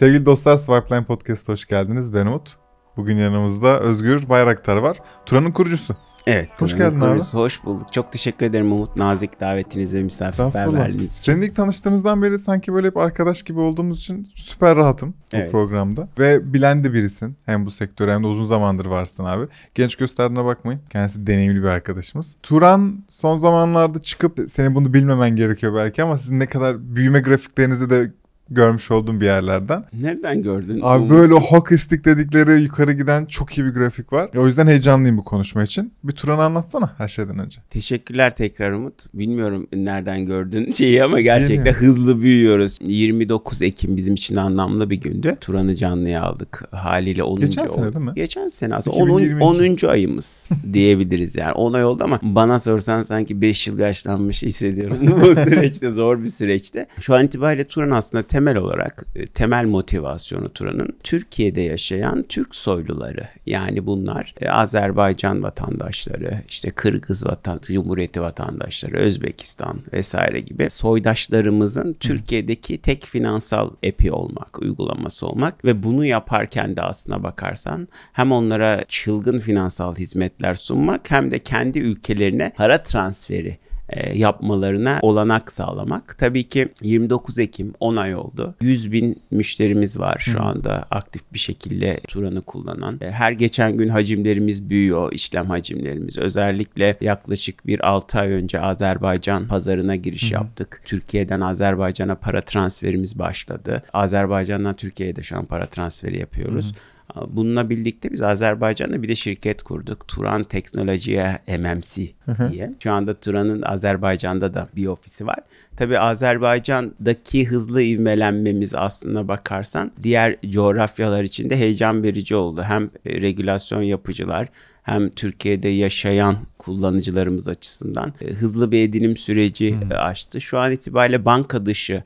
Sevgili dostlar Swipeline Podcast'a hoş geldiniz. Ben Umut. Bugün yanımızda Özgür Bayraktar var. Turan'ın kurucusu. Evet. Hoş geldin abi. kurucusu. Hoş bulduk. Çok teşekkür ederim Umut. Nazik davetiniz ve misafirperverliğiniz için. Seninle ilk tanıştığımızdan beri sanki böyle hep arkadaş gibi olduğumuz için süper rahatım bu Evet. programda. Ve bilen de birisin. Hem bu sektöre hem de uzun zamandır varsın abi. Genç gösterdiğine bakmayın. Kendisi deneyimli bir arkadaşımız. Turan son zamanlarda çıkıp senin bunu bilmemen gerekiyor belki ama sizin ne kadar büyüme grafiklerinizi de görmüş olduğum bir yerlerden. Nereden gördün? Abi Umut? böyle hockey stick dedikleri yukarı giden çok iyi bir grafik var. O yüzden heyecanlıyım bu konuşma için. Bir Turan'ı anlatsana her şeyden önce. Teşekkürler tekrar Umut. Bilmiyorum nereden gördün şeyi ama gerçekten Yeni. hızlı büyüyoruz. 29 Ekim bizim için anlamlı bir gündü. Turan'ı canlıya aldık. Haliyle 10. Geçen sene oldu. değil mi? Geçen sene aslında 10. 2022. 10. ayımız diyebiliriz yani. 10 ay oldu ama bana sorsan sanki 5 yıl yaşlanmış hissediyorum. bu süreçte zor bir süreçte. Şu an itibariyle Turan aslında temel olarak e, temel motivasyonu Turan'ın Türkiye'de yaşayan Türk soyluları. Yani bunlar e, Azerbaycan vatandaşları, işte Kırgız vatan, Cumhuriyeti vatandaşları, Özbekistan vesaire gibi soydaşlarımızın Türkiye'deki tek finansal epi olmak, uygulaması olmak ve bunu yaparken de aslına bakarsan hem onlara çılgın finansal hizmetler sunmak hem de kendi ülkelerine para transferi yapmalarına olanak sağlamak. Tabii ki 29 Ekim 10 ay oldu. 100 bin müşterimiz var şu anda aktif bir şekilde Turan'ı kullanan. E, Her geçen gün hacimlerimiz büyüyor, işlem hacimlerimiz. Özellikle yaklaşık bir 6 ay önce Azerbaycan pazarına giriş yaptık. Türkiye'den Azerbaycan'a para transferimiz başladı. Azerbaycan'dan Türkiye'ye de şu an para transferi yapıyoruz. Bununla birlikte biz Azerbaycan'da bir de şirket kurduk. Turan Teknolojiye MMC diye. Şu anda Turan'ın Azerbaycan'da da bir ofisi var. Tabii Azerbaycan'daki hızlı ivmelenmemiz aslına bakarsan diğer coğrafyalar için de heyecan verici oldu. Hem e, regülasyon yapıcılar hem Türkiye'de yaşayan kullanıcılarımız açısından e, hızlı bir edinim süreci e, açtı. Şu an itibariyle banka dışı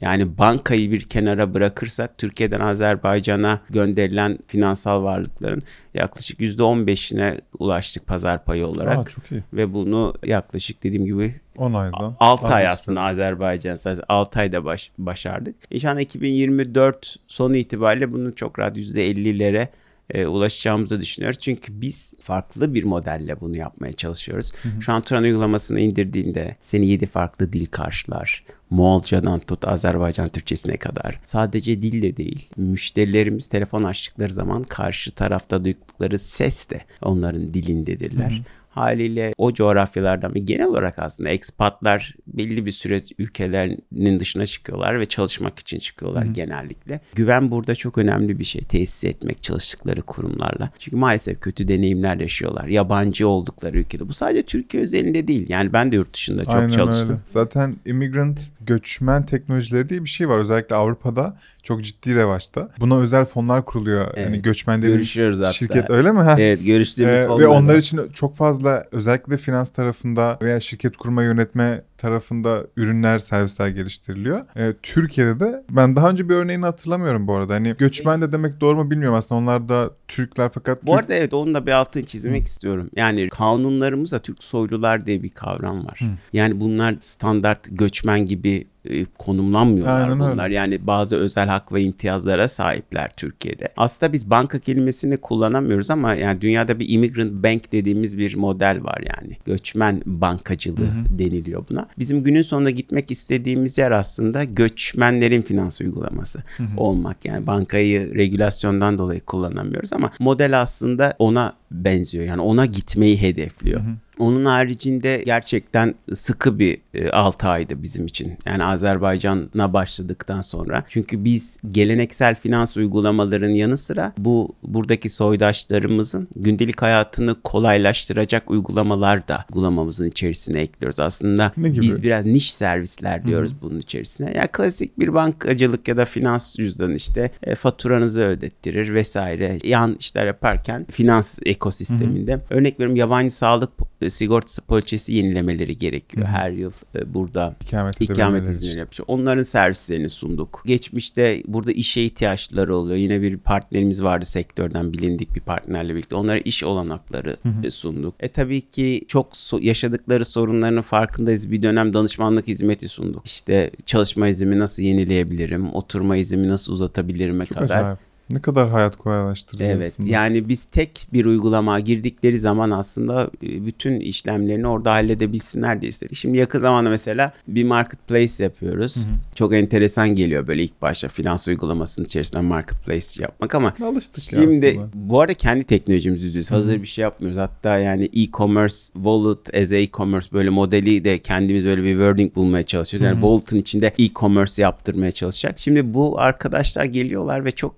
yani bankayı bir kenara bırakırsak Türkiye'den Azerbaycan'a gönderilen finansal varlıkların yaklaşık %15'ine ulaştık pazar payı olarak. Aa, çok iyi. Ve bunu yaklaşık dediğim gibi 10 aydan. 6 ay aslında Azerbaycan sadece 6 ayda baş, başardık. İnşallah 2024 sonu itibariyle bunu çok rahat %50'lere e, ulaşacağımızı düşünüyoruz. Çünkü biz farklı bir modelle bunu yapmaya çalışıyoruz. Şu an Turan uygulamasını indirdiğinde seni 7 farklı dil karşılar. Moğolcadan tut Azerbaycan Türkçesine kadar. Sadece dil de değil. Müşterilerimiz telefon açtıkları zaman karşı tarafta duydukları ses de onların dilindedirler. Haliyle o coğrafyalardan ve genel olarak aslında ekspatlar belli bir süre ülkelerinin dışına çıkıyorlar ve çalışmak için çıkıyorlar genellikle. Güven burada çok önemli bir şey. Tesis etmek çalıştıkları kurumlarla. Çünkü maalesef kötü deneyimler yaşıyorlar. Yabancı oldukları ülkede. Bu sadece Türkiye özelinde değil. Yani ben de yurt dışında çok Aynen çalıştım. öyle. Zaten immigrant göçmen teknolojileri diye bir şey var. Özellikle Avrupa'da çok ciddi revaçta. Buna özel fonlar kuruluyor. Evet. Hani göçmenlerin Görüşüyoruz hatta. şirket öyle mi? Heh. Evet görüştüğümüz Ee, ve fonlar onlar var. için çok fazla özellikle finans tarafında veya şirket kurma yönetme tarafında ürünler, servisler geliştiriliyor. Ee, Türkiye'de de ben daha önce bir örneğini hatırlamıyorum bu arada. Hani göçmen de demek doğru mu bilmiyorum aslında. Onlar da Türkler fakat Bu Türk- arada evet onun da bir altını çizmek istiyorum. Yani kanunlarımızda Türk soylular diye bir kavram var. Yani bunlar standart göçmen gibi e, konumlanmıyorlar Aynen öyle. bunlar. Yani bazı özel hak ve imtiyazlara sahipler Türkiye'de. Aslında biz banka kelimesini kullanamıyoruz ama yani dünyada bir immigrant bank dediğimiz bir model var yani. Göçmen bankacılığı deniliyor buna. Bizim günün sonunda gitmek istediğimiz yer aslında göçmenlerin finans uygulaması olmak. Yani bankayı regülasyondan dolayı kullanamıyoruz ama model aslında ona benziyor. Yani ona gitmeyi hedefliyor. Onun haricinde gerçekten sıkı bir 6 aydı bizim için. Yani Azerbaycan'a başladıktan sonra. Çünkü biz geleneksel finans uygulamaların yanı sıra bu buradaki soydaşlarımızın gündelik hayatını kolaylaştıracak uygulamalar da uygulamamızın içerisine ekliyoruz. Aslında biz biraz niş servisler diyoruz bunun içerisine. Ya klasik bir bankacılık ya da finans cüzdanı işte e, faturanızı ödettirir vesaire. Yan işler yaparken finans ekosisteminde örnek veriyorum yabancı sağlık e, sigortası poliçesi yenilemeleri gerekiyor. Her yıl e, burada İkamet, ikamet için. yapıyor. Onların servislerini sunduk. Geçmişte burada işe ihtiyaçları oluyor. Yine bir partnerimiz vardı sektörden bilindik bir partnerle birlikte. Onlara iş olanakları e, sunduk. E tabii ki çok yaşadıkları sorunların farkındayız. Bir dönem danışmanlık hizmeti sunduk. İşte çalışma iznimi nasıl yenileyebilirim? Oturma iznimi nasıl uzatabilirim'e Çok kadar. acayip. Ne kadar hayat kolaylaştırıcı Evet aslında. yani biz tek bir uygulama girdikleri zaman aslında e, bütün işlemlerini orada halledebilsinler diye istedik. Şimdi yakın zamanda mesela bir marketplace yapıyoruz. Çok enteresan geliyor böyle ilk başta finans uygulamasının içerisinden marketplace yapmak ama Alıştık Şimdi aslında. bu arada kendi teknolojimizi yüzüyoruz. Hazır bir şey yapmıyoruz. Hatta yani e-commerce, wallet as e-commerce böyle modeli de kendimiz böyle bir wording bulmaya çalışıyoruz. Yani wallet'ın içinde e-commerce yaptırmaya çalışacak. Şimdi bu arkadaşlar geliyorlar ve çok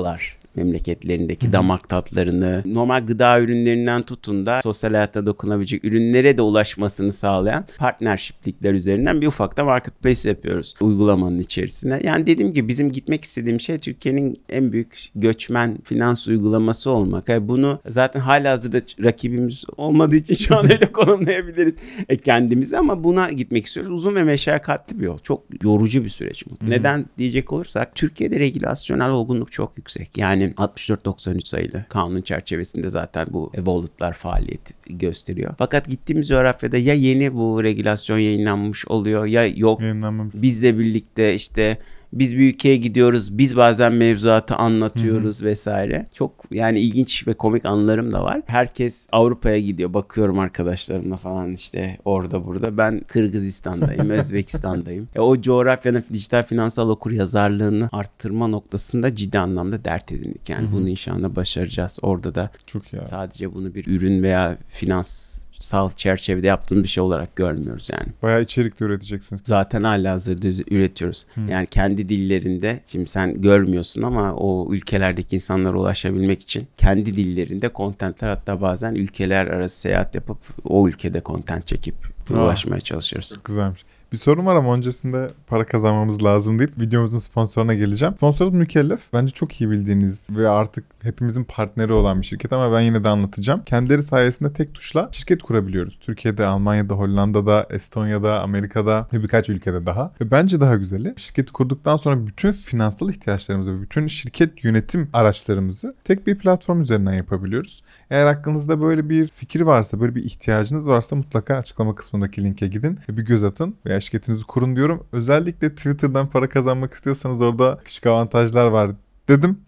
özlüyorlar memleketlerindeki damak tatlarını, normal gıda ürünlerinden tutun da sosyal hayatta dokunabilecek ürünlere de ulaşmasını sağlayan partnershiplikler üzerinden bir ufakta marketplace yapıyoruz uygulamanın içerisine. Yani dediğim gibi bizim gitmek istediğim şey Türkiye'nin en büyük göçmen finans uygulaması olmak. Yani bunu zaten hala hazırda rakibimiz olmadığı için şu an öyle konumlayabiliriz e, kendimizi ama buna gitmek istiyoruz. Uzun ve meşakkatli bir yol. Çok yorucu bir süreç bu. Neden diyecek olursak Türkiye'de regülasyonel olgunluk çok yüksek. Yani 64-93 sayılı kanun çerçevesinde zaten bu wallet'lar faaliyet gösteriyor. Fakat gittiğimiz coğrafyada ya yeni bu regülasyon yayınlanmış oluyor ya yok bizle birlikte işte biz bir ülkeye gidiyoruz. Biz bazen mevzuatı anlatıyoruz vesaire. Çok yani ilginç ve komik anılarım da var. Herkes Avrupa'ya gidiyor. Bakıyorum arkadaşlarımla falan işte orada burada. Ben Kırgızistan'dayım, Özbekistan'dayım. E, o coğrafyanın dijital finansal okur yazarlığını arttırma noktasında ciddi anlamda dert edindik. Yani bunu inşallah başaracağız. Orada da Çok ya. sadece bunu bir ürün veya finansal çerçevede yaptığım bir şey olarak görmüyoruz yani Bayağı içerik de üreteceksiniz. zaten hala hazırda üretiyoruz. Yani kendi dillerinde şimdi sen görmüyorsun ama o ülkelerdeki insanlara ulaşabilmek için kendi dillerinde kontentler hatta bazen ülkeler arası seyahat yapıp o ülkede kontent çekip Aa. ulaşmaya çalışıyoruz. Güzelmiş. Bir sorun var ama öncesinde para kazanmamız lazım deyip videomuzun sponsoruna geleceğim. Sponsorumuz Mükellef. Bence çok iyi bildiğiniz ve artık hepimizin partneri olan bir şirket ama ben yine de anlatacağım. Kendileri sayesinde tek tuşla şirket kurabiliyoruz. Türkiye'de, Almanya'da, Hollanda'da, Estonya'da, Amerika'da ve birkaç ülkede daha. Ve bence daha güzeli şirketi kurduktan sonra bütün finansal ihtiyaçlarımızı ve bütün şirket yönetim araçlarımızı tek bir platform üzerinden yapabiliyoruz. Eğer aklınızda böyle bir fikir varsa, böyle bir ihtiyacınız varsa mutlaka açıklama kısmındaki linke gidin ve bir göz atın veya şirketinizi kurun diyorum. Özellikle Twitter'dan para kazanmak istiyorsanız orada küçük avantajlar var dedim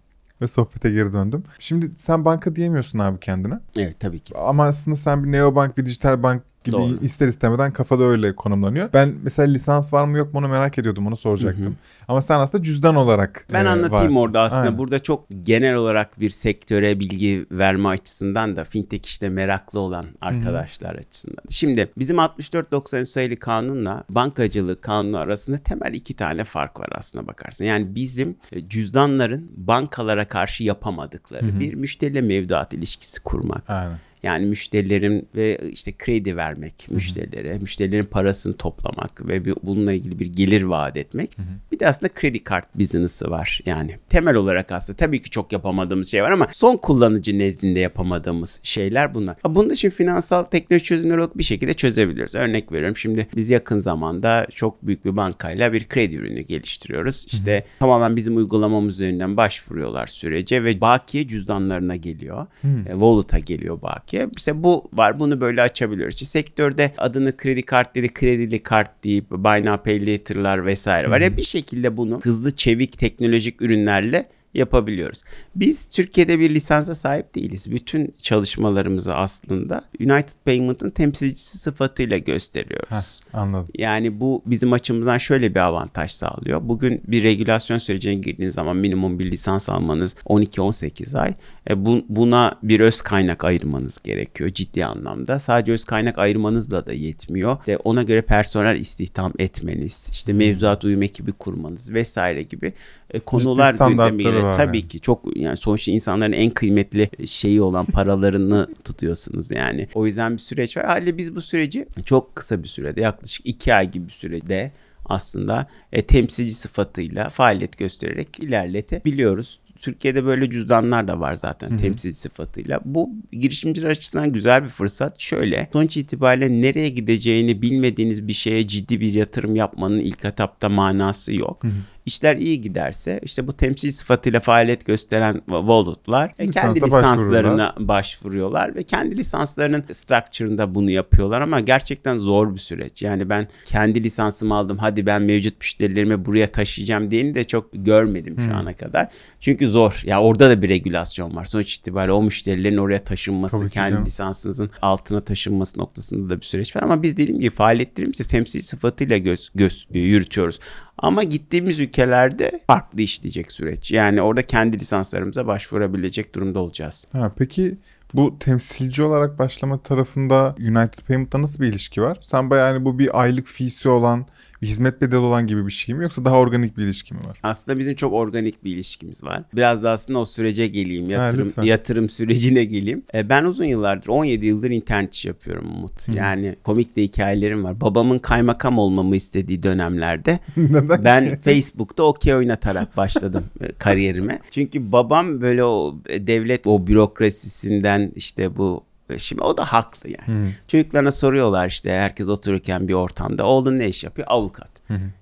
ve sohbete geri döndüm. Şimdi sen banka diyemiyorsun abi kendine. Evet tabii ki. Ama aslında sen bir neobank, bir dijital bank gibi Doğru. ister istemeden kafada öyle konumlanıyor. Ben mesela lisans var mı yok mu onu merak ediyordum onu soracaktım. Ama sen aslında cüzdan olarak Ben e, anlatayım varsın. orada aslında. Aynen. Burada çok genel olarak bir sektöre bilgi verme açısından da fintech işte meraklı olan arkadaşlar açısından. Şimdi bizim 64-93 sayılı kanunla bankacılık kanunu arasında temel iki tane fark var aslında bakarsın. Yani bizim e, cüzdanların bankalara karşı yapamadıkları bir müşteriyle mevduat ilişkisi kurmak. Aynen. Yani müşterilerin ve işte kredi vermek müşterilere, müşterilerin parasını toplamak ve bir- bununla ilgili bir gelir vaat etmek. Bir de aslında kredi kart business'ı var. Yani temel olarak aslında tabii ki çok yapamadığımız şey var ama son kullanıcı nezdinde yapamadığımız şeyler bunlar. Bunu da şimdi finansal teknoloji çözümleri olarak bir şekilde çözebiliyoruz. Örnek veriyorum şimdi biz yakın zamanda çok büyük bir bankayla bir kredi ürünü geliştiriyoruz. İşte tamamen bizim uygulamamız üzerinden başvuruyorlar sürece ve bakiye cüzdanlarına geliyor. E, Wallet'a geliyor bakiye. İşte bu var bunu böyle açabiliyoruz. İşte sektörde adını kredi kart dedi kredili kart deyip buy now pay later'lar vesaire var. Ya bir şekilde bunu hızlı çevik teknolojik ürünlerle yapabiliyoruz. Biz Türkiye'de bir lisansa sahip değiliz. Bütün çalışmalarımızı aslında United Payment'ın temsilcisi sıfatıyla gösteriyoruz. Heh, anladım. Yani bu bizim açımızdan şöyle bir avantaj sağlıyor. Bugün bir regülasyon sürecine girdiğiniz zaman minimum bir lisans almanız 12-18 ay. E, bu- buna bir öz kaynak ayırmanız gerekiyor ciddi anlamda. Sadece öz kaynak ayırmanızla da yetmiyor. İşte ona göre personel istihdam etmeniz, işte mevzuat uyum ekibi kurmanız vesaire gibi e, konular gündeme geliyor. Tabii yani. ki çok yani sonuçta insanların en kıymetli şeyi olan paralarını tutuyorsunuz yani. O yüzden bir süreç var. Haliyle biz bu süreci çok kısa bir sürede yaklaşık iki ay gibi bir sürede aslında e, temsilci sıfatıyla faaliyet göstererek ilerletebiliyoruz. Türkiye'de böyle cüzdanlar da var zaten temsil sıfatıyla. Bu girişimciler açısından güzel bir fırsat. Şöyle sonuç itibariyle nereye gideceğini bilmediğiniz bir şeye ciddi bir yatırım yapmanın ilk etapta manası yok. İşler iyi giderse işte bu temsil sıfatıyla faaliyet gösteren wallet'lar e, kendi lisanslarına başvuruyorlar ve kendi lisanslarının structure'ında bunu yapıyorlar ama gerçekten zor bir süreç. Yani ben kendi lisansımı aldım hadi ben mevcut müşterilerimi buraya taşıyacağım diyeni de çok görmedim şu ana kadar. Çünkü zor. Ya orada da bir regülasyon var. Sonuç itibariyle o müşterilerin oraya taşınması, Tabii kendi canım. lisansınızın altına taşınması noktasında da bir süreç var ama biz dediğim gibi faaliyetlerimizi temsil sıfatıyla göz, göz, yürütüyoruz. Ama gittiğimiz ülkelerde farklı işleyecek süreç. Yani orada kendi lisanslarımıza başvurabilecek durumda olacağız. Ha, peki bu temsilci olarak başlama tarafında United Payment'la nasıl bir ilişki var? Sen bayağı yani bu bir aylık fee'si olan, bir hizmet bedeli olan gibi bir şey mi yoksa daha organik bir ilişki mi var? Aslında bizim çok organik bir ilişkimiz var. Biraz da aslında o sürece geleyim. Yatırım, lütfen. yatırım sürecine geleyim. E, ben uzun yıllardır 17 yıldır internet işi yapıyorum Umut. Yani komik de hikayelerim var. Babamın kaymakam olmamı istediği dönemlerde ben Facebook'ta okey oynatarak başladım e, kariyerime. Çünkü babam böyle o devlet o bürokrasisinden işte bu Şimdi o da haklı yani. Çocuklarına soruyorlar işte herkes otururken bir ortamda. Oğlun ne iş yapıyor? Avukat.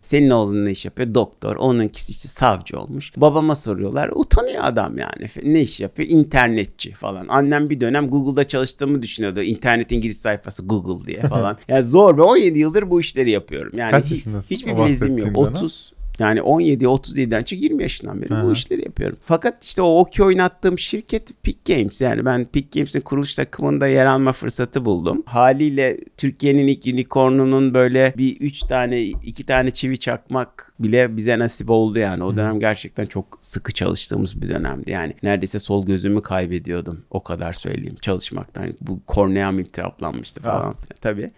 Senin oğlun ne iş yapıyor? Doktor. Onunkisi işte savcı olmuş. Babama soruyorlar. Utanıyor adam yani. Ne iş yapıyor? İnternetçi falan. Annem bir dönem Google'da çalıştığımı düşünüyordu. İnternetin giriş sayfası Google diye falan. yani zor ve 17 yıldır bu işleri yapıyorum. Yani Kaç hiç- hiçbir bilezim yok. bahsettiğin dönem? 30 yani 17 37'den çık 20 yaşından beri bu Aha. işleri yapıyorum. Fakat işte o okey oynattığım şirket Peak Games. Yani ben Peak Games'in kuruluş takımında yer alma fırsatı buldum. Haliyle Türkiye'nin ilk unicornunun böyle bir 3 tane 2 tane çivi çakmak bile bize nasip oldu yani. O dönem gerçekten çok sıkı çalıştığımız bir dönemdi. Yani neredeyse sol gözümü kaybediyordum. O kadar söyleyeyim çalışmaktan. Bu korneam iltihaplanmıştı falan. filan. Tabii.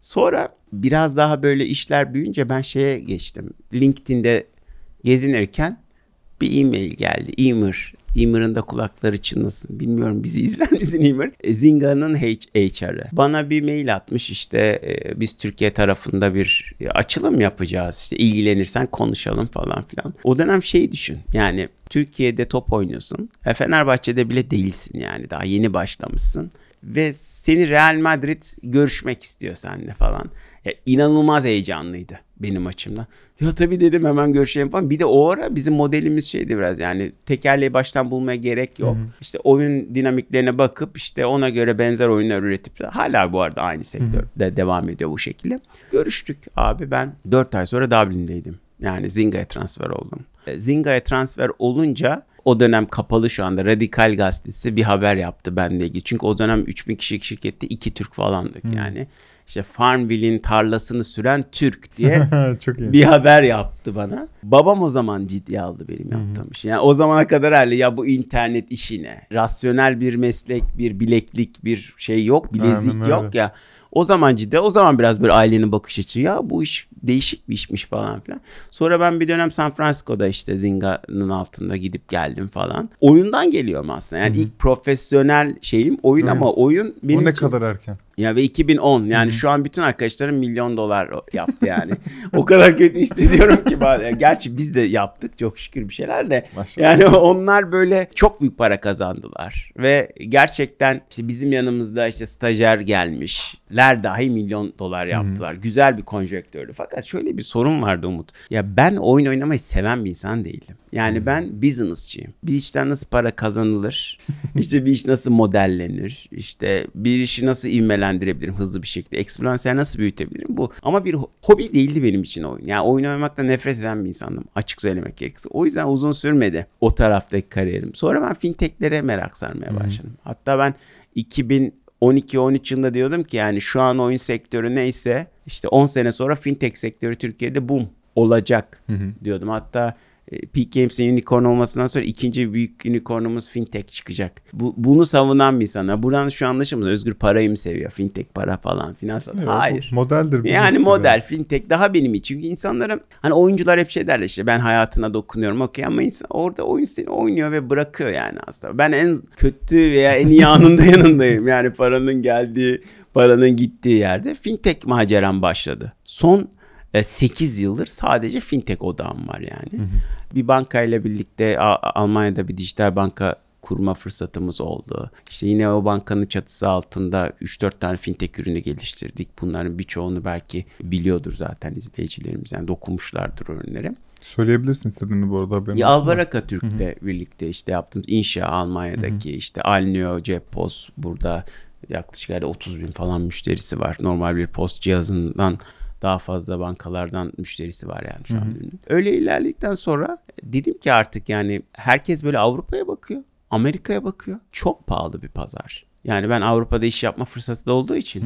Sonra biraz daha böyle işler büyüyünce ben şeye geçtim. LinkedIn'de gezinirken bir e-mail geldi. Emer. Emer'ın da kulakları çınlasın. Bilmiyorum bizi izler misin Emer? E, Zinga'nın HR'ı. Bana bir mail atmış işte e, biz Türkiye tarafında bir açılım yapacağız. İşte ilgilenirsen konuşalım falan filan. O dönem şeyi düşün. Yani Türkiye'de top oynuyorsun. E, Fenerbahçe'de bile değilsin yani. Daha yeni başlamışsın ve seni Real Madrid görüşmek istiyor seninle falan. Ya inanılmaz heyecanlıydı benim açımdan. Ya tabii dedim hemen görüşelim falan. Bir de o ara bizim modelimiz şeydi biraz yani tekerleği baştan bulmaya gerek yok. İşte oyun dinamiklerine bakıp işte ona göre benzer oyunlar üretip hala bu arada aynı sektörde devam ediyor bu şekilde. Görüştük abi ben 4 ay sonra Dublin'deydim. Yani Zinga'ya transfer oldum. E, Zinga'ya transfer olunca o dönem kapalı şu anda Radikal Gazetesi bir haber yaptı benle ilgili. Çünkü o dönem 3000 kişilik şirkette iki Türk falandık yani. İşte Farmville'in tarlasını süren Türk diye Çok iyi. bir haber yaptı bana. Babam o zaman ciddiye aldı benim yaptığım işi. Yani o zamana kadar herhalde ya bu internet işine. Rasyonel bir meslek, bir bileklik, bir şey yok. Bilezik Aynen öyle. yok ya. O zaman ciddi, o zaman biraz böyle ailenin bakış açısı. Ya bu iş değişik bir işmiş falan filan. Sonra ben bir dönem San Francisco'da işte Zinga'nın altında gidip geldim falan. Oyundan geliyorum aslında. Yani ilk profesyonel şeyim oyun Aynen. ama oyun benim Bu ne için- kadar erken. Ya ve 2010 yani şu an bütün arkadaşlarım milyon dolar yaptı yani. o kadar kötü hissediyorum ki ben. Gerçi biz de yaptık çok şükür bir şeyler de. Maşallah. Yani onlar böyle çok büyük para kazandılar. Ve gerçekten işte bizim yanımızda işte stajyer gelmişler dahi milyon dolar yaptılar. Güzel bir konjöktördü. Fakat şöyle bir sorun vardı Umut. Ya ben oyun oynamayı seven bir insan değildim. Yani ben businessçıyım. Bir işten nasıl para kazanılır? işte bir iş nasıl modellenir? İşte bir işi nasıl ivmelendirebilirim hızlı bir şekilde? Eksponansiyel nasıl büyütebilirim? Bu. Ama bir ho- hobi değildi benim için oyun. Yani oyun oynamaktan nefret eden bir insandım. Açık söylemek gerekirse. O yüzden uzun sürmedi o taraftaki kariyerim. Sonra ben fintechlere merak sarmaya başladım. Hatta ben 2012-13 yılında diyordum ki yani şu an oyun sektörü neyse işte 10 sene sonra fintech sektörü Türkiye'de boom olacak diyordum. Hatta Peak Games'in unicorn olmasından sonra ikinci büyük unicornumuz fintech çıkacak. Bu, bunu savunan bir insanlar. Buradan şu anlaşılmaz. Özgür parayı mı seviyor? Fintech para falan finansal. Yok, Hayır. Modeldir. Yani model, fintech daha benim için. Çünkü insanlara hani oyuncular hep şey derler işte ben hayatına dokunuyorum okey ama insan orada oyun seni oynuyor ve bırakıyor yani aslında. Ben en kötü veya en iyi anında yanındayım. Yani paranın geldiği, paranın gittiği yerde fintech maceram başladı. Son 8 yıldır sadece fintech odağım var yani. Bir bankayla birlikte Almanya'da bir dijital banka kurma fırsatımız oldu. İşte yine o bankanın çatısı altında 3-4 tane fintech ürünü geliştirdik. Bunların birçoğunu belki biliyordur zaten izleyicilerimiz. Yani dokunmuşlardır ürünlere. Söyleyebilirsin istediğini bu arada haberin Ya. Albaraka Türk'le birlikte işte yaptığımız İnşa Almanya'daki işte Alnio, Cepos burada yaklaşık herhalde 30 bin falan müşterisi var. Normal bir post cihazından daha fazla bankalardan müşterisi var yani şu an ürünün. Öyle ilerledikten sonra dedim ki artık yani herkes böyle Avrupa'ya bakıyor. Amerika'ya bakıyor. Çok pahalı bir pazar. Yani ben Avrupa'da iş yapma fırsatı da olduğu için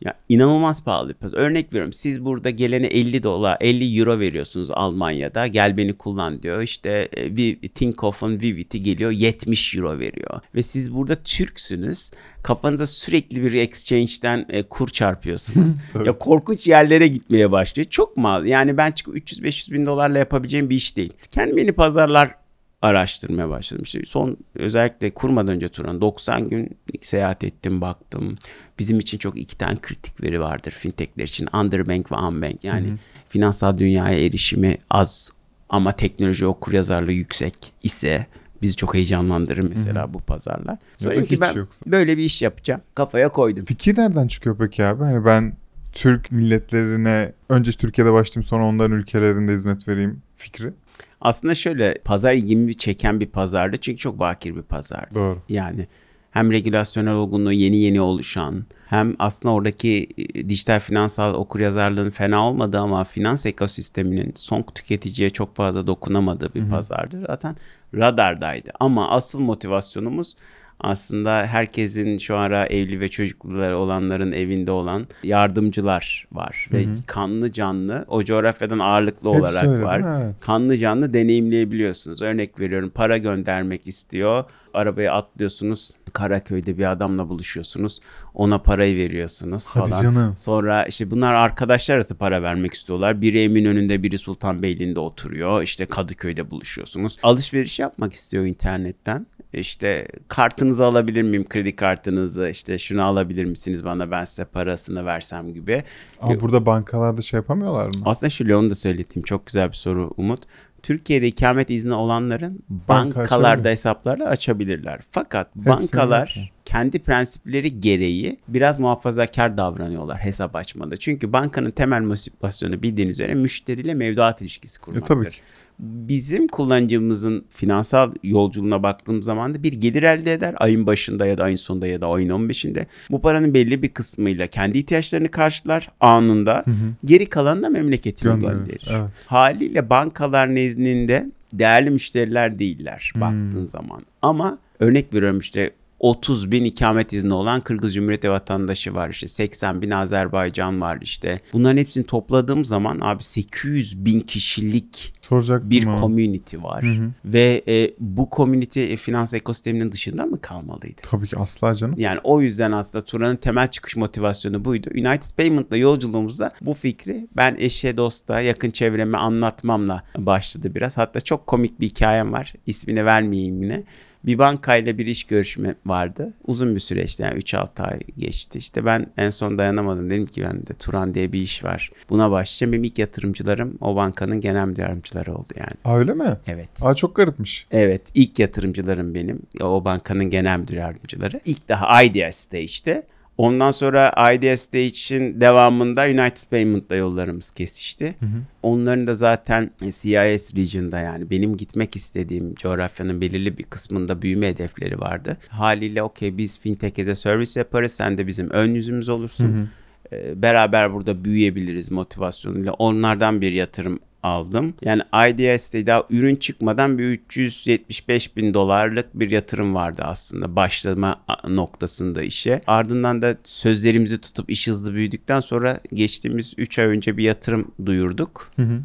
ya inanılmaz pahalı bir pazar. Örnek veriyorum siz burada gelene 50 dolar 50 euro veriyorsunuz Almanya'da gel beni kullan diyor. İşte e, Tinkoff'un Vivid'i geliyor 70 euro veriyor. Ve siz burada Türksünüz kafanıza sürekli bir exchange'den e, kur çarpıyorsunuz. Ya korkunç yerlere gitmeye başlıyor. Çok mal. Yani ben çıkıp 300-500 bin dolarla yapabileceğim bir iş değil. Kendim yeni pazarlar araştırmaya başladım. İşte son özellikle kurmadan önce Turan 90 gün seyahat ettim baktım. Bizim için çok iki tane kritik veri vardır fintechler için. Underbank ve unbank. Yani finansal dünyaya erişimi az ama teknoloji okur yazarlığı yüksek ise bizi çok heyecanlandırır mesela bu pazarlar. Söyledim ki ben yoksa. böyle bir iş yapacağım. Kafaya koydum. Fikir nereden çıkıyor peki abi? Hani ben Türk milletlerine önce Türkiye'de başlayayım sonra onların ülkelerinde hizmet vereyim fikri. Aslında şöyle pazar ilgimi çeken bir pazardı. Çünkü çok bakir bir pazardı. Doğru. Yani hem regülasyonel olgunluğu yeni yeni oluşan hem aslında oradaki e, dijital finansal okuryazarlığın fena olmadığı ama finans ekosisteminin son tüketiciye çok fazla dokunamadığı bir pazardı. Zaten radardaydı. Ama asıl motivasyonumuz aslında herkesin şu ara evli ve çocukları olanların evinde olan yardımcılar var. Ve kanlı canlı o coğrafyadan ağırlıklı Hepsi olarak öyle, var? Evet. kanlı canlı deneyimleyebiliyorsunuz. Örnek veriyorum para göndermek istiyor. Arabaya atlıyorsunuz. Karaköy'de bir adamla buluşuyorsunuz. Ona parayı veriyorsunuz Hadi falan. canım. Sonra işte bunlar arkadaşlar arası para vermek istiyorlar. Biri Eminönü'nde biri Sultanbeyli'nde oturuyor. İşte Kadıköy'de buluşuyorsunuz. Alışveriş yapmak istiyor internetten. İşte kartınızı alabilir miyim? Kredi kartınızı işte şunu alabilir misiniz bana ben size parasını versem gibi. Ama burada bankalarda şey yapamıyorlar mı? Aslında şöyle onu da söyleyeyim. Çok güzel bir soru Umut. Türkiye'de ikamet izni olanların Banka bankalarda hesaplarla açabilirler. Fakat Hepsi bankalar öyle. kendi prensipleri gereği biraz muhafazakar davranıyorlar hesap açmada. Çünkü bankanın temel motivasyonu bildiğiniz üzere müşteriyle mevduat ilişkisi kurmaktır. tabii ki. Bizim kullanıcımızın finansal yolculuğuna baktığım zaman da bir gelir elde eder. Ayın başında ya da ayın sonunda ya da ayın 15'inde. Bu paranın belli bir kısmıyla kendi ihtiyaçlarını karşılar anında. Geri kalanını da memleketine Gönderir, gönderir. evet. Haliyle bankalar nezdinde değerli müşteriler değiller Hmm. baktığın zaman. Ama örnek veriyorum işte 30 bin ikamet izni olan Kırgız Cumhuriyeti vatandaşı var işte 80 bin Azerbaycan var işte. Bunların hepsini topladığım zaman abi 800 bin kişilik Soracaktım bir ama. community var ve e, bu community e, finans ekosisteminin dışında mı kalmalıydı? Tabii ki asla canım. Yani o yüzden aslında Turan'ın temel çıkış motivasyonu buydu. United Payment'la yolculuğumuzda bu fikri ben eşe dosta yakın çevreme anlatmamla başladı biraz. Hatta çok komik bir hikayem var. İsmini vermeyeyim yine. Bir bankayla bir iş görüşme vardı. Uzun bir süreçti yani 3-6 ay geçti. İşte ben en son dayanamadım. Dedim ki ben de Turan diye bir iş var. Buna başlayacağım. Benim ilk yatırımcılarım o bankanın genel müdür yardımcıları oldu yani. Öyle mi? Evet. Aa çok garipmiş. Evet ilk yatırımcılarım benim. O bankanın genel müdür yardımcıları. İlk daha IDEA Stage'de. Ondan sonra IDEA Stage'in devamında United Payment'la yollarımız kesişti. Onların da zaten CIS region'da yani benim gitmek istediğim coğrafyanın belirli bir kısmında büyüme hedefleri vardı. Haliyle okey biz fintech as a service yaparız sen de bizim ön yüzümüz olursun. Ee, Beraber burada büyüyebiliriz motivasyonuyla. Onlardan bir yatırım aldım. Yani IDS'de daha ürün çıkmadan bir 375 bin dolarlık bir yatırım vardı aslında başlama noktasında işe. Ardından da sözlerimizi tutup iş hızlı büyüdükten sonra geçtiğimiz 3 ay önce bir yatırım duyurduk. Hı hı.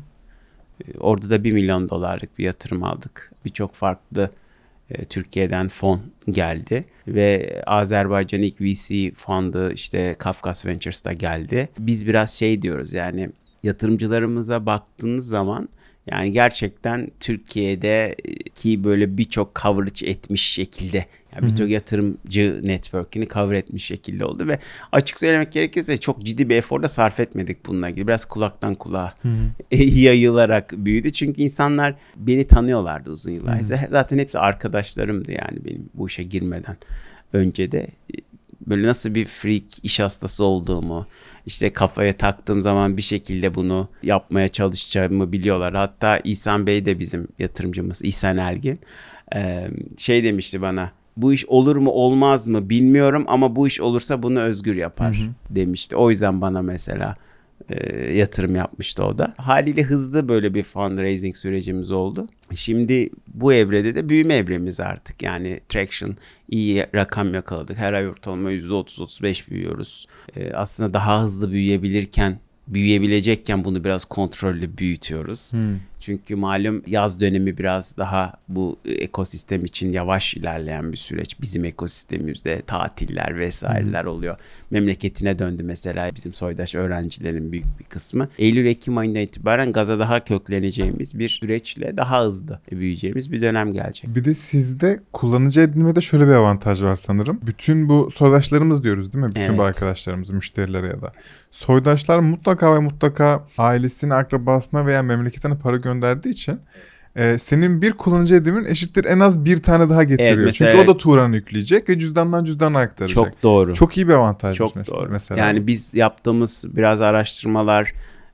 Ee, Orada da 1 milyon dolarlık bir yatırım aldık. Birçok farklı e, Türkiye'den fon geldi ve Azerbaycan ilk VC fondu işte Kafkas Ventures'ta geldi. Biz biraz şey diyoruz yani yatırımcılarımıza baktığınız zaman yani gerçekten Türkiye'de e, ki böyle birçok coverage etmiş şekilde Yani birçok yatırımcı network'ini cover etmiş şekilde oldu ve açık söylemek gerekirse çok ciddi bir efor da sarf etmedik bununla ilgili. Biraz kulaktan kulağa yayılarak büyüdü. Çünkü insanlar beni tanıyorlardı uzun yıllar. Zaten hepsi arkadaşlarımdı yani benim bu işe girmeden önce de böyle nasıl bir freak iş hastası olduğumu, işte kafaya taktığım zaman bir şekilde bunu yapmaya çalışacağımı biliyorlar. Hatta İhsan Bey de bizim yatırımcımız, İhsan Ergin. Şey demişti bana, bu iş olur mu olmaz mı bilmiyorum ama bu iş olursa bunu Özgür yapar demişti. O yüzden bana mesela e, yatırım yapmıştı o da. Haliyle hızlı böyle bir fundraising sürecimiz oldu. Şimdi bu evrede de büyüme evremiz artık. Yani traction iyi rakam yakaladık. Her ay ortalama %30-35 büyüyoruz. E, aslında daha hızlı büyüyebilirken büyüyebilecekken bunu biraz kontrollü büyütüyoruz. Çünkü malum yaz dönemi biraz daha bu ekosistem için yavaş ilerleyen bir süreç. Bizim ekosistemimizde tatiller vesaireler oluyor. Memleketine döndü mesela bizim soydaş öğrencilerin büyük bir kısmı. Eylül-Ekim ayından itibaren gaza daha kökleneceğimiz bir süreçle daha hızlı büyüyeceğimiz bir dönem gelecek. Bir de sizde kullanıcı edinmede şöyle bir avantaj var sanırım. Bütün bu soydaşlarımız diyoruz değil mi? Bütün Evet. bu arkadaşlarımız, müşterilere ya da. Soydaşlar mutlaka ve mutlaka ailesine, akrabasına veya memleketine para gönderdiği için e, senin bir kullanıcı edimin eşittir en az bir tane daha getiriyor. Evet, mesela- Çünkü o da Turan'ı yükleyecek ve cüzdandan cüzdana aktaracak. Çok doğru. Çok iyi bir avantaj Çok mesela. doğru. mesela. Yani biz yaptığımız biraz araştırmalar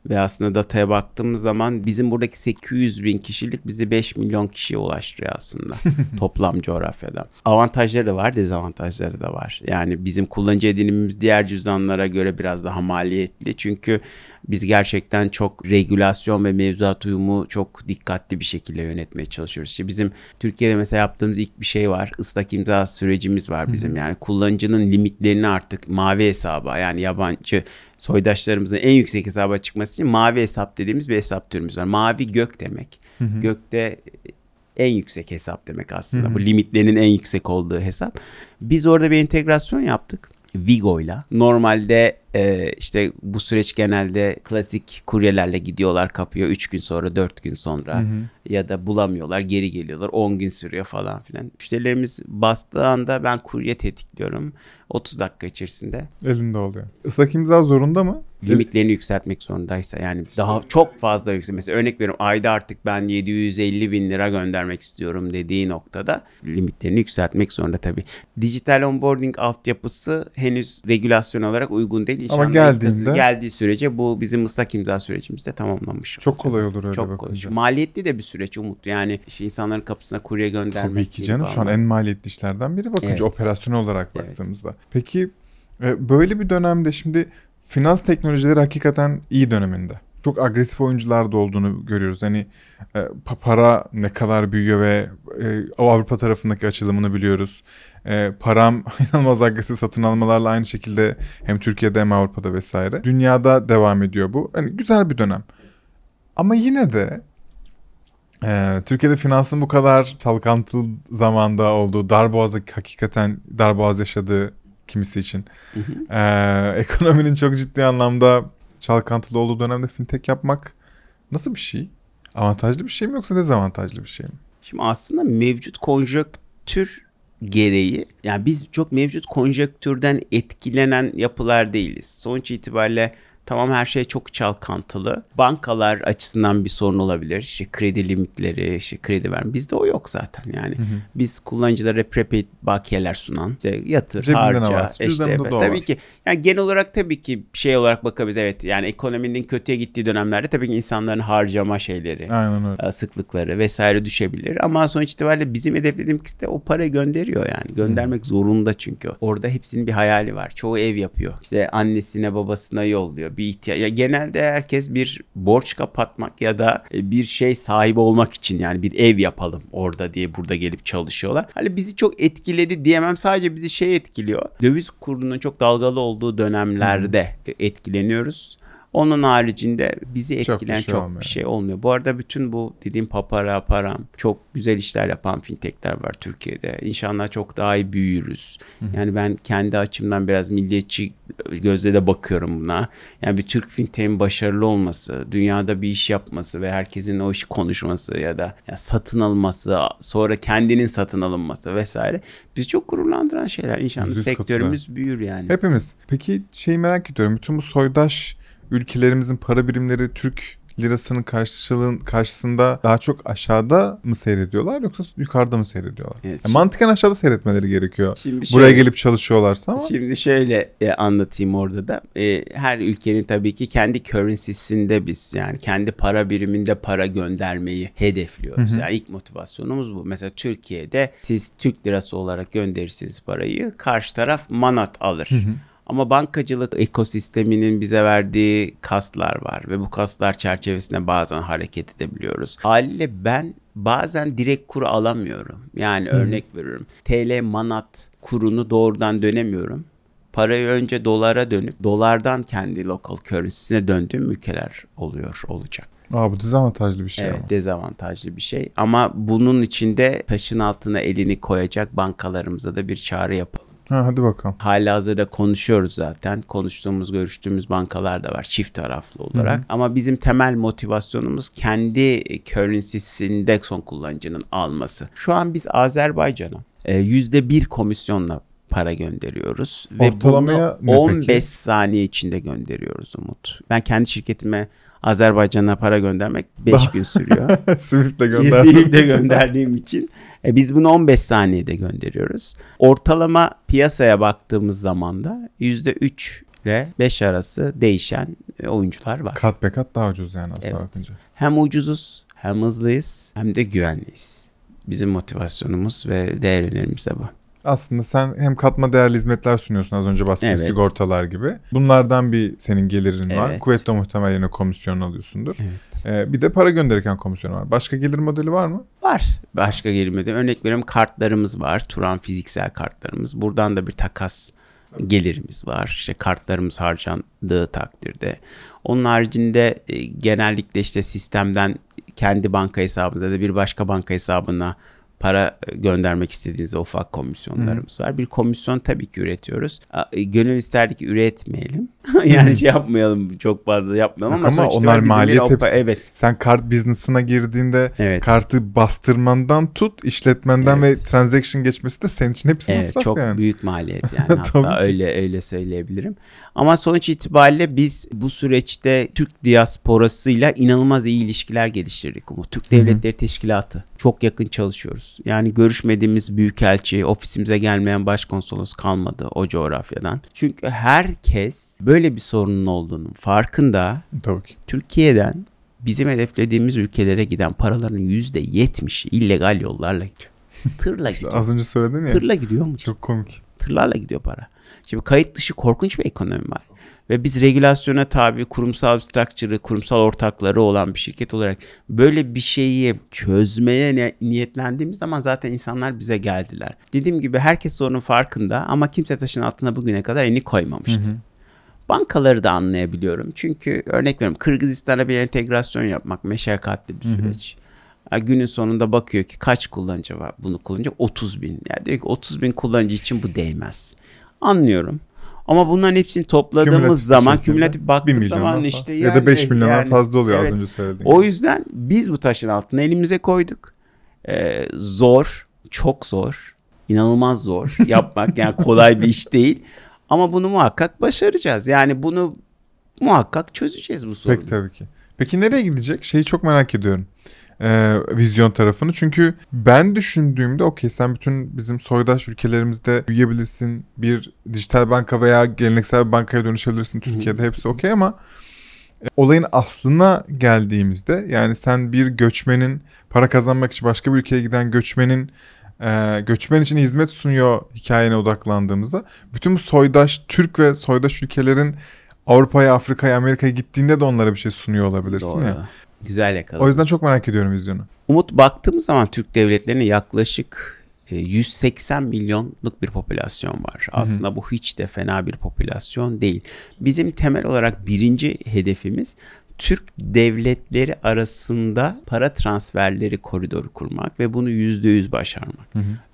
ve aslında dataya baktığımız zaman bizim buradaki 800 bin kişilik bizi 5 milyon kişiye ulaştırıyor aslında toplam coğrafyada. Avantajları da var, dezavantajları da var. Yani bizim kullanıcı edinimimiz diğer cüzdanlara göre biraz daha maliyetli. Çünkü biz gerçekten çok regülasyon ve mevzuat uyumu çok dikkatli bir şekilde yönetmeye çalışıyoruz. İşte bizim Türkiye'de mesela yaptığımız ilk bir şey var. Islak imza sürecimiz var bizim. Yani kullanıcının limitlerini artık mavi hesaba yani yabancı soydaşlarımızın en yüksek hesaba çıkması için mavi hesap dediğimiz bir hesap türümüz var. Mavi gök demek. Gökte en yüksek hesap demek aslında. Bu limitlerinin en yüksek olduğu hesap. Biz orada bir entegrasyon yaptık. Vigo'yla. Normalde e, işte bu süreç genelde klasik kuryelerle gidiyorlar kapıyor 3 gün sonra 4 gün sonra ya da bulamıyorlar geri geliyorlar 10 gün sürüyor falan filan. Müşterilerimiz bastığı anda ben kurye tetikliyorum 30 dakika içerisinde Elinde oluyor. Islak imza zorunda mı? limitlerini yükseltmek zorundaysa yani daha çok fazla yüksek. Mesela örnek veriyorum ayda artık ben 750 bin lira göndermek istiyorum dediği noktada limitlerini yükseltmek zorunda tabii. Dijital onboarding altyapısı henüz regülasyon olarak uygun değil. Ama geldiğinde- geldiği sürece bu bizim ıslak imza sürecimizde tamamlamış. Çok kolay olur öyle Çok kolay. bakınca. Maliyetli de bir süreç Umut. Yani işte insanların kapısına kurye göndermek. Tabii ki canım şu an falan. en maliyetli işlerden biri bakınca Evet. operasyonel olarak Evet. baktığımızda. Peki e, böyle bir dönemde şimdi finans teknolojileri hakikaten iyi döneminde. Çok agresif oyuncular da olduğunu görüyoruz. Hani e, pa- para ne kadar büyüyor ve e, Avrupa tarafındaki açılımını biliyoruz. E, param inanılmaz agresif satın almalarla aynı şekilde hem Türkiye'de hem Avrupa'da vesaire. Dünyada devam ediyor bu. Hani güzel bir dönem. Ama yine de ee, Türkiye'de finansın bu kadar çalkantılı zamanda olduğu, darboğazda hakikaten darboğaz yaşadığı kimisi için. Ee, ekonominin çok ciddi anlamda çalkantılı olduğu dönemde fintech yapmak nasıl bir şey? Avantajlı bir şey mi yoksa dezavantajlı bir şey mi? Şimdi aslında mevcut konjonktür gereği yani biz çok mevcut konjonktürden etkilenen yapılar değiliz. Sonuç itibariyle tamam her şey çok çalkantılı. Bankalar açısından bir sorun olabilir. İşte kredi limitleri, işte kredi verme. Bizde o yok zaten yani. Biz kullanıcılara prepaid bakiyeler sunan, işte yatır, Cebinde ne harca. işte evet, o tabii var. ki yani genel olarak tabii ki şey olarak bakabiliriz. Evet yani ekonominin kötüye gittiği dönemlerde tabii ki insanların harcama şeyleri, Aynen öyle. e, sıklıkları vesaire düşebilir. Ama sonuç itibariyle bizim hedeflediğimiz de o parayı gönderiyor yani. Göndermek zorunda çünkü. Orada hepsinin bir hayali var. Çoğu ev yapıyor. İşte annesine babasına yolluyor. Bir ihtiyaç. Ya genelde herkes bir borç kapatmak ya da e, bir şey sahibi olmak için yani bir ev yapalım orada diye burada gelip çalışıyorlar. Hani bizi çok etkiledi diyemem. Sadece bizi şey etkiliyor. Döviz kurunun çok dalgalı olduğu dönemlerde e, etkileniyoruz. Onun haricinde bizi Çok bir şey çok olmuyor. bir şey olmuyor. Bu arada bütün bu dediğim papara param çok güzel işler yapan fintechler var Türkiye'de. İnşallah çok daha iyi büyürüz. Yani ben kendi açımdan biraz milliyetçi gözle de bakıyorum buna. Yani bir Türk fintech'in başarılı olması, dünyada bir iş yapması ve herkesin o işi konuşması ya da ya satın alması, sonra kendinin satın alınması vesaire bizi çok gururlandıran şeyler. İnşallah Yüz sektörümüz büyür yani. Hepimiz. Peki şeyi merak ediyorum. Bütün bu soydaş ülkelerimizin para birimleri Türk lirasının karşılığın karşısında daha çok aşağıda mı seyrediyorlar yoksa yukarıda mı seyrediyorlar? Evet, Yani mantıken aşağıda seyretmeleri gerekiyor. Şimdi Buraya şöyle- gelip çalışıyorlarsa ama Şimdi şöyle e, anlatayım orada da. E, her ülkenin tabii ki kendi currency'sinde biz yani kendi para biriminde para göndermeyi hedefliyoruz. Yani ilk motivasyonumuz bu. Mesela Türkiye'de siz Türk lirası olarak gönderirsiniz parayı. Karşı taraf manat alır. Ama bankacılık ekosisteminin bize verdiği kaslar var ve bu kaslar çerçevesinde bazen hareket edebiliyoruz. Haliyle ben bazen direkt kuru alamıyorum. Yani örnek veriyorum. TL manat kurunu doğrudan dönemiyorum. Parayı önce dolara dönüp dolardan kendi local currency'sine döndüğüm ülkeler oluyor olacak. Aa, bu dezavantajlı bir şey evet ama. dezavantajlı bir şey ama bunun içinde taşın altına elini koyacak bankalarımıza da bir çağrı yapalım. Ha, hadi bakalım. Hala hazırda konuşuyoruz zaten. Konuştuğumuz, görüştüğümüz bankalar da var çift taraflı olarak. Ama bizim temel motivasyonumuz kendi currency'sinde son kullanıcının alması. Şu an biz Azerbaycan'a e, yüzde bir komisyonla para gönderiyoruz. Ve Ortalamaya bunu ne 15 peki? saniye içinde gönderiyoruz Umut. Ben kendi şirketime Azerbaycan'a para göndermek 5 Daha- gün sürüyor. Swift'le gönderdim. de gönderdiğim için. E, biz bunu 15 saniyede gönderiyoruz. Ortalama piyasaya baktığımız zaman da %3 ile 5 arası değişen e, oyuncular var. Kat be kat daha ucuz yani aslında Evet. bakınca. Hem ucuzuz, hem hızlıyız, hem de güvenliyiz. Bizim motivasyonumuz ve değer önerimiz de bu. Aslında sen hem katma değerli hizmetler sunuyorsun az önce bahsettiğimiz Evet. sigortalar gibi. Bunlardan bir senin gelirin var. Evet. Kuvvetle muhtemel yine komisyon alıyorsundur. Evet. Ee, bir de para gönderirken komisyon var. Başka gelir modeli var mı? Var. Başka gelmedi. Örnek veriyorum kartlarımız var. Turan fiziksel kartlarımız. Buradan da bir takas gelirimiz var. İşte kartlarımız harcandığı takdirde. Onun haricinde e, genellikle işte sistemden kendi banka hesabınıza da bir başka banka hesabına para göndermek istediğinizde ufak komisyonlarımız var. Bir komisyon tabii ki üretiyoruz. E, Gönül isterdik üretmeyelim. yani şey yapmayalım çok fazla yapmayalım ama, ama onlar maliyet opa- hepsi. Evet. Sen kart business'ına girdiğinde Evet. kartı bastırmandan tut, işletmenden ve transaction geçmesi de senin için hepsi Evet masraf çok yani. büyük maliyet yani hatta öyle öyle söyleyebilirim. Ama sonuç itibariyle biz bu süreçte Türk diasporasıyla inanılmaz iyi ilişkiler geliştirdik Umut. Türk Devletleri Teşkilatı çok yakın çalışıyoruz. Yani görüşmediğimiz büyükelçi, ofisimize gelmeyen başkonsolos kalmadı o coğrafyadan. Çünkü herkes böyle bir sorunun olduğunun farkında. Tabii ki. Türkiye'den bizim hedeflediğimiz ülkelere giden paraların %70'i illegal yollarla gidiyor. Tırla gidiyor. az önce söyledin ya. Tırla gidiyor mu? Çok komik. tırlarla gidiyor para. Şimdi kayıt dışı korkunç bir ekonomi var. Ve biz regülasyona tabi kurumsal structure'ı, kurumsal ortakları olan bir şirket olarak böyle bir şeyi çözmeye niyetlendiğimiz zaman zaten insanlar bize geldiler. Dediğim gibi herkes sorunun farkında ama kimse taşın altına bugüne kadar elini koymamıştı. Bankaları da anlayabiliyorum. Çünkü örnek veriyorum Kırgızistan'a bir entegrasyon yapmak meşakkatli bir süreç. Ya günün sonunda bakıyor ki kaç kullanıcı var bunu kullanacak? 30 bin. Yani diyor ki 30 bin kullanıcı için bu değmez. Anlıyorum. Ama bunların hepsini topladığımız Kümülatif zaman kümülatif bir baktığım milyondan zaman işte ya da 5 yani- milyondan yani- fazla oluyor Evet. az önce söylediğin O yüzden biz bu taşın altına elimize koyduk. Ee, zor, çok zor, inanılmaz zor yapmak yani kolay bir iş değil. Ama bunu muhakkak başaracağız. Yani bunu muhakkak çözeceğiz bu sorunu. Peki tabii ki. Peki nereye gidecek? Şeyi çok merak ediyorum. Ee, vizyon tarafını. Çünkü ben düşündüğümde okey sen bütün bizim soydaş ülkelerimizde büyüyebilirsin. Bir dijital banka veya geleneksel bir bankaya dönüşebilirsin. Türkiye'de hepsi okey ama e, olayın aslına geldiğimizde yani sen bir göçmenin para kazanmak için başka bir ülkeye giden göçmenin e, göçmen için hizmet sunuyor hikayene odaklandığımızda bütün bu soydaş Türk ve soydaş ülkelerin Avrupa'ya, Afrika'ya, Amerika'ya gittiğinde de onlara bir şey sunuyor olabilirsin Doğru. ya. Güzel yakaladın. O yüzden çok merak ediyorum vizyonu. Umut baktığımız zaman Türk devletlerine yaklaşık e, 180 milyonluk bir popülasyon var. Aslında bu hiç de fena bir popülasyon değil. Bizim temel olarak birinci hedefimiz Türk devletleri arasında para transferleri koridoru kurmak ve bunu yüzde yüz başarmak.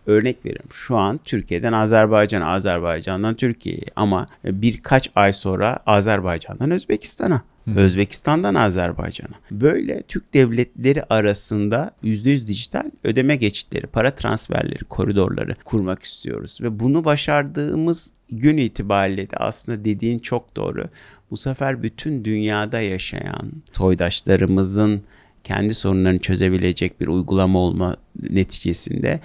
Örnek veriyorum şu an Türkiye'den Azerbaycan'a, Azerbaycan'dan Türkiye'ye ama birkaç ay sonra Azerbaycan'dan Özbekistan'a. Özbekistan'dan Azerbaycan'a. Böyle Türk devletleri arasında %100 dijital ödeme geçitleri, para transferleri, koridorları kurmak istiyoruz. Ve bunu başardığımız gün itibariyle de aslında dediğin çok doğru. Bu sefer bütün dünyada yaşayan soydaşlarımızın kendi sorunlarını çözebilecek bir uygulama olma neticesinde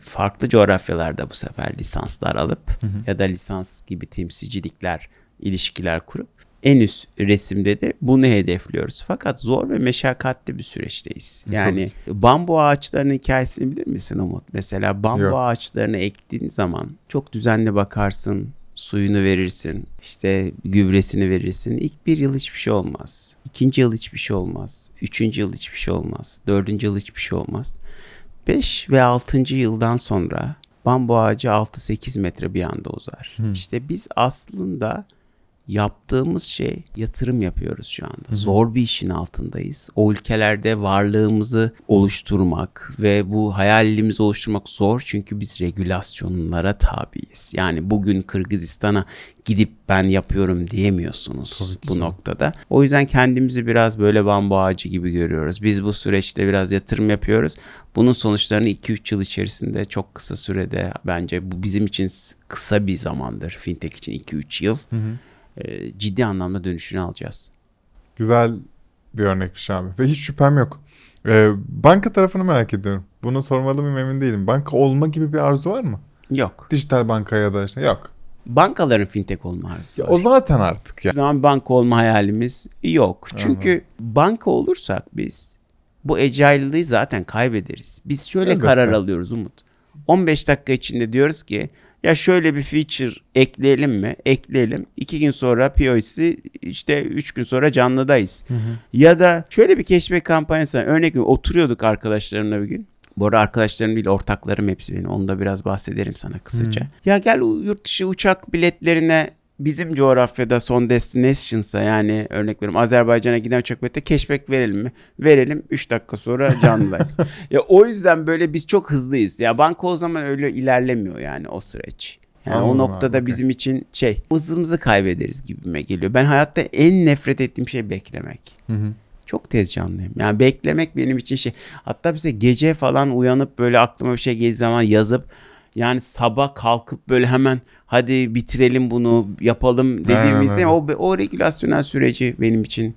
farklı coğrafyalarda bu sefer lisanslar alıp ya da lisans gibi temsilcilikler, ilişkiler kurup en üst resimde de bunu hedefliyoruz. Fakat zor ve meşakkatli bir süreçteyiz. Yani bambu ağaçlarının hikayesini bilir misin Umut? Mesela bambu Yok. ağaçlarını ektiğin zaman çok düzenli bakarsın, suyunu verirsin, işte gübresini verirsin. İlk bir yıl hiçbir şey olmaz. İkinci yıl hiçbir şey olmaz. Üçüncü yıl hiçbir şey olmaz. Dördüncü yıl hiçbir şey olmaz. 5 ve 6. yıldan sonra bambu ağacı 6-8 metre bir anda uzar. İşte biz aslında yaptığımız şey yatırım yapıyoruz şu anda. Zor bir işin altındayız. O ülkelerde varlığımızı oluşturmak ve bu hayalimizi oluşturmak zor çünkü biz regülasyonlara tabiiz. Yani bugün Kırgızistan'a gidip ben yapıyorum diyemiyorsunuz bu noktada. O yüzden kendimizi biraz böyle bambu ağacı gibi görüyoruz. Biz bu süreçte biraz yatırım yapıyoruz. Bunun sonuçlarını 2-3 yıl içerisinde çok kısa sürede bence bu bizim için kısa bir zamandır. Fintech için 2-3 yıl. E, ciddi anlamda dönüşünü alacağız. Güzel bir örnekmiş abi. Ve hiç şüphem yok. Ee, banka tarafını merak ediyorum. Bunu sormalı mıyım emin değilim. Banka olma gibi bir arzu var mı? Yok. Dijital banka ya da işte yok. Bankaların fintech olma arzusu Ya o zaten artık ya. O zaman banka olma hayalimiz yok. Çünkü banka olursak biz bu agile'lığı zaten kaybederiz. Biz şöyle Elbette. karar alıyoruz Umut. 15 dakika içinde diyoruz ki ya şöyle bir feature ekleyelim mi? Ekleyelim. 2 gün sonra POC işte 3 gün sonra canlıdayız. Ya da şöyle bir cashback kampanyası. Örnek veriyorum oturuyorduk arkadaşlarımla bir gün. Bu arada arkadaşlarım değil ortaklarım hepsi benim. Onu da biraz bahsederim sana kısaca. Ya gel yurt dışı uçak biletlerine bizim coğrafyada son destinations'a yani örnek veriyorum Azerbaycan'a giden uçak bileti cashback verelim mi? Verelim 3 dakika sonra canlıdayız. ya o yüzden böyle biz çok hızlıyız. Ya banka o zaman öyle ilerlemiyor yani o süreç. Yani Anladım o abi, noktada okey. bizim için şey hızımızı kaybederiz gibime geliyor. Ben hayatta en nefret ettiğim şey beklemek. Hı hı. Çok tez canlıyım. Yani beklemek benim için şey. Hatta bize gece falan uyanıp böyle aklıma bir şey geldiği zaman yazıp yani sabah kalkıp böyle hemen hadi bitirelim bunu yapalım dediğimizde o o regülasyonel süreci benim için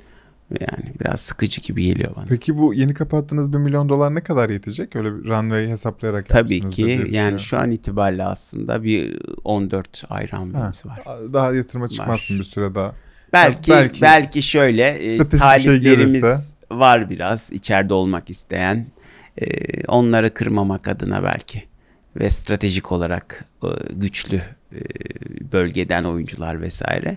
yani biraz sıkıcı gibi geliyor bana. Peki bu yeni kapattığınız 1 milyon dolar ne kadar yetecek? Öyle bir runway hesaplayarak Tabii ki yani şu an itibariyle aslında bir 14 ay Ha, runway'miz var. Daha yatırıma çıkmazsın Var. bir süre daha. Belki, belki- belki şöyle e, şey taliplerimiz gelirse. var biraz içeride olmak isteyen e, onları kırmamak adına belki ve stratejik olarak e, güçlü e, bölgeden oyuncular vesaire.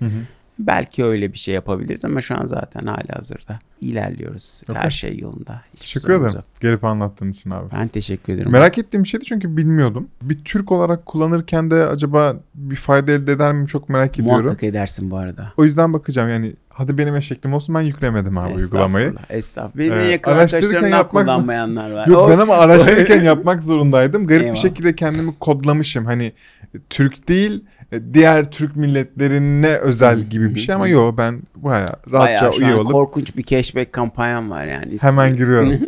Belki öyle bir şey yapabiliriz ama şu an zaten hala hazırda ilerliyoruz. Her Okey. şey yolunda. Hiçbir Teşekkür ederim. yok. Gelip anlattığın için abi. Ben teşekkür ederim. Merak ettiğim bir şeydi çünkü bilmiyordum. Bir Türk olarak kullanırken de acaba bir fayda elde eder miyim çok merak ediyorum. Muhakkak edersin bu arada. O yüzden bakacağım yani hadi benim eşeklim olsun ben yüklemedim abi uygulamayı. Estağfurullah. Benim Ee, araştırırken yapmak- kullanmayanlar var. Yok ben ama araştırırken yapmak zorundaydım. Garip Eyvallah. bir şekilde kendimi kodlamışım. Hani e, Türk değil e, diğer Türk milletlerine özel gibi bir şey ama yok ben baya rahatça şu üye olup korkunç bir cashback kampanyam var yani. hemen giriyorum.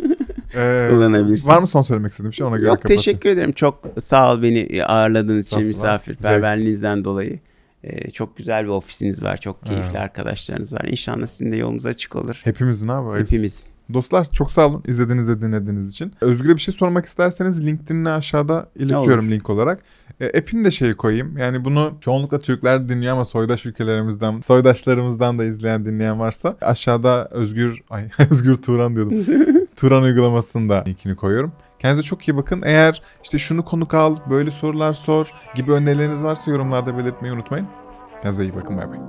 Ee, Kullanabilirsin. var mı son söylemek istediğim şey ona göre Yok kapatayım. teşekkür ederim. Çok sağ ol beni ağırladığınız için misafirperverliğinizden dolayı. Ee, çok güzel bir ofisiniz var. Çok keyifli Evet. arkadaşlarınız var. İnşallah sizin de yolunuz açık olur. Hepimizin abi. Hepimiz. Dostlar çok sağ olun izlediğiniz ve dinlediğiniz için. Özgür'e bir şey sormak isterseniz LinkedIn'i aşağıda iletiyorum olur. link olarak. E, app'ini de şey koyayım. Yani bunu çoğunlukla Türkler dinliyor ama soydaş ülkelerimizden, soydaşlarımızdan da izleyen dinleyen varsa aşağıda Özgür, ay Özgür Turan diyordum. Turan uygulamasında linkini koyuyorum. Kendinize çok iyi bakın. Eğer işte şunu konuk al, böyle sorular sor gibi önerileriniz varsa yorumlarda belirtmeyi unutmayın. Kendinize iyi bakın. Bay bay.